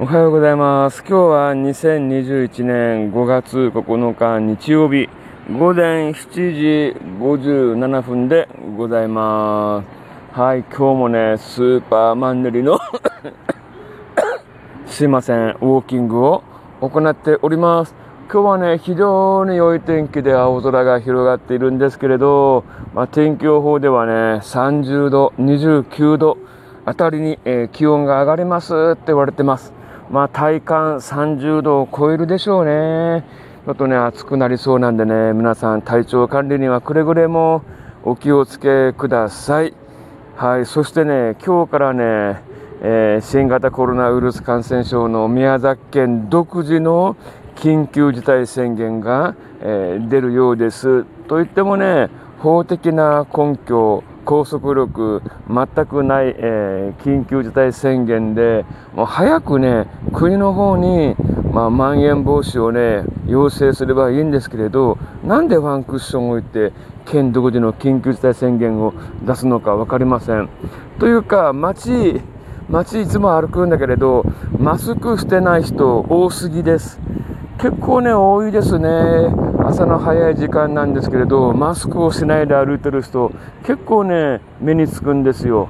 おはようございます。今日は2021年5月9日日曜日午前7時57分でございます。はい、今日もね、スーパーマンネリの すいません、ウォーキングを行っております。今日はね、非常に良い天気で青空が広がっているんですけれど、まあ、天気予報ではね、30度、29度あたりに、えー気温が上がりますって言われてます。まあ、体感30度を超えるでしょうね。ちょっとね、暑くなりそうなんでね、皆さん体調管理にはくれぐれもお気をつけください。はい、そしてね、今日からね、えー新型コロナウイルス感染症の宮崎県独自の緊急事態宣言が、えー出るようです。といってもね、法的な根拠、拘束力、全くない、えー緊急事態宣言で、もう早くね、国の方に、まあ、まん延防止をね、要請すればいいんですけれど、なんでワンクッションを置いて、県独自の緊急事態宣言を出すのか分かりません。というか、街、街いつも歩くんだけれど、マスクしてない人多すぎです。結構ね、多いですね。朝の早い時間なんですけれど、マスクをしないで歩いてる人、結構ね、目につくんですよ。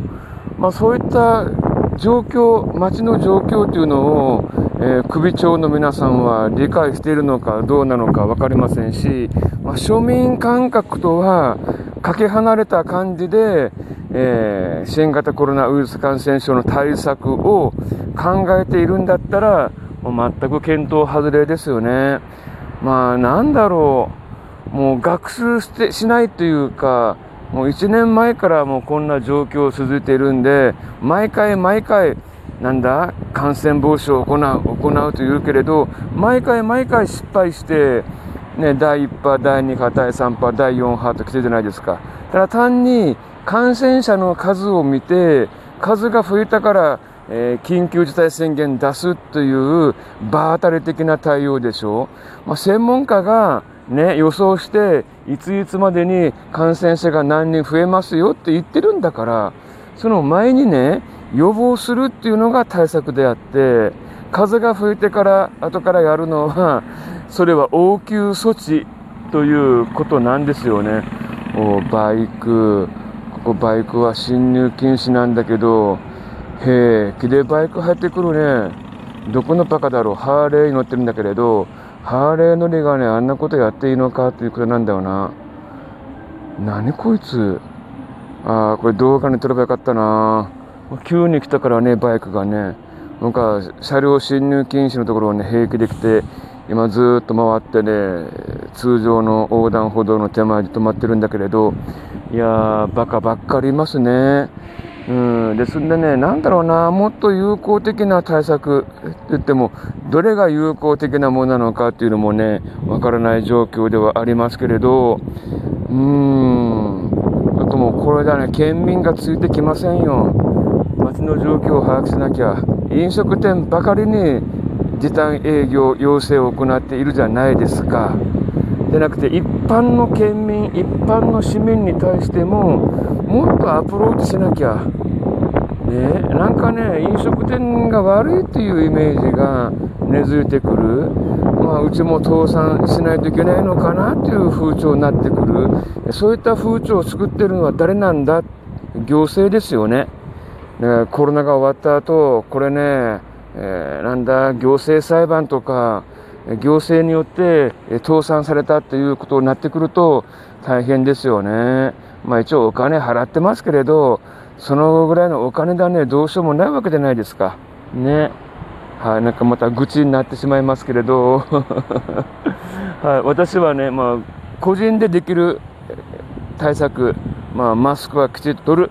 まあそういった状況、街の状況というのを、えー首長の皆さんは理解しているのかどうなのか分かりませんし、まあ、庶民感覚とはかけ離れた感じで、えー新型コロナウイルス感染症の対策を考えているんだったら、もう全く検討外れですよね。まあなんだろう、もう学習してしないというか、もう1年前からもうこんな状況を続いているんで、毎回毎回、なんだ、感染防止を行う、行うというけれど、毎回毎回失敗して、ね、第1波、第2波、第3波、第4波と来てるじゃないですか。ただ単に感染者の数を見て、数が増えたから、えー緊急事態宣言出すという場当たり的な対応でしょう。まあ、専門家がね、予想して、いついつまでに感染者が何人増えますよって言ってるんだから、その前にね、予防するっていうのが対策であって、風が吹いてから、後からやるのは、それは応急措置ということなんですよね。おバイク、ここバイクは進入禁止なんだけど、へえ、木でバイク入ってくるね。どこのバカだろう。ハーレーに乗ってるんだけれど、ハーレー乗りがね、あんなことやっていいのかということなんだよな。何こいつ。ああ、これ動画に撮ればよかったな。急に来たからね、バイクがね。なんか、車両進入禁止のところをね、平気で来て、今ずっと回ってね、通常の横断歩道の手前で止まってるんだけれど、いやー、バカばっかりいますね。うん、ですんでね、なんだろうな、もっと有効的な対策って言っても、どれが有効的なものなのかっていうのもね、わからない状況ではありますけれど、うーん、ちょっともうこれだね、県民がついてきませんよ。街の状況を把握しなきゃ、飲食店ばかりに時短営業要請を行っているじゃないですか。でなくて、一般の県民、一般の市民に対しても、もっとアプローチしなきゃ。ね、なんかね、飲食店が悪いっていうイメージが根付いてくる。まあ、うちも倒産しないといけないのかなっていう風潮になってくる。そういった風潮を作ってるのは誰なんだ？行政ですよね。ねコロナが終わった後、これね、えーなんだ、行政裁判とか、行政によって倒産されたっていうことになってくると大変ですよね。まあ一応お金払ってますけれど、そのぐらいのお金だね、どうしようもないわけじゃないですか。ね。はい、なんかまた愚痴になってしまいますけれど、はい、私はね、まあ、個人でできるえ対策、まあ、マスクはきちっと取る、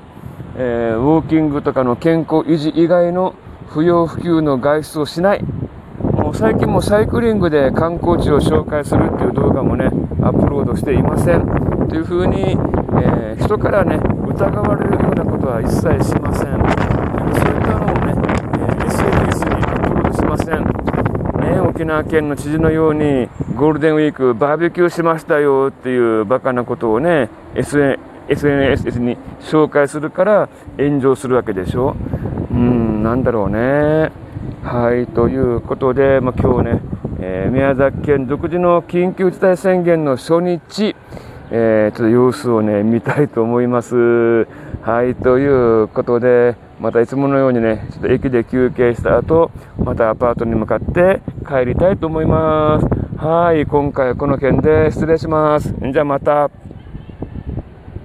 えーウォーキングとかの健康維持以外の不要不急の外出をしない。もう最近もサイクリングで観光地を紹介するっていう動画もね、アップロードしていません。というふうに、えー人からね、疑われるようなことは一切しません。そういったのをね、えー SNS にアップロードしません。ね、沖縄県の知事のようにゴールデンウィークバーベキューしましたよっていうバカなことをね SNS に紹介するから炎上するわけでしょうんなんだろうねははい、ということで、まあ、今日ね、えー宮崎県独自の緊急事態宣言の初日、えーちょっと様子をね、見たいと思います。はい、ということで、またいつものようにね、ちょっと駅で休憩した後、またアパートに向かって帰りたいと思います。はい、今回はこの件で失礼します。じゃあまた。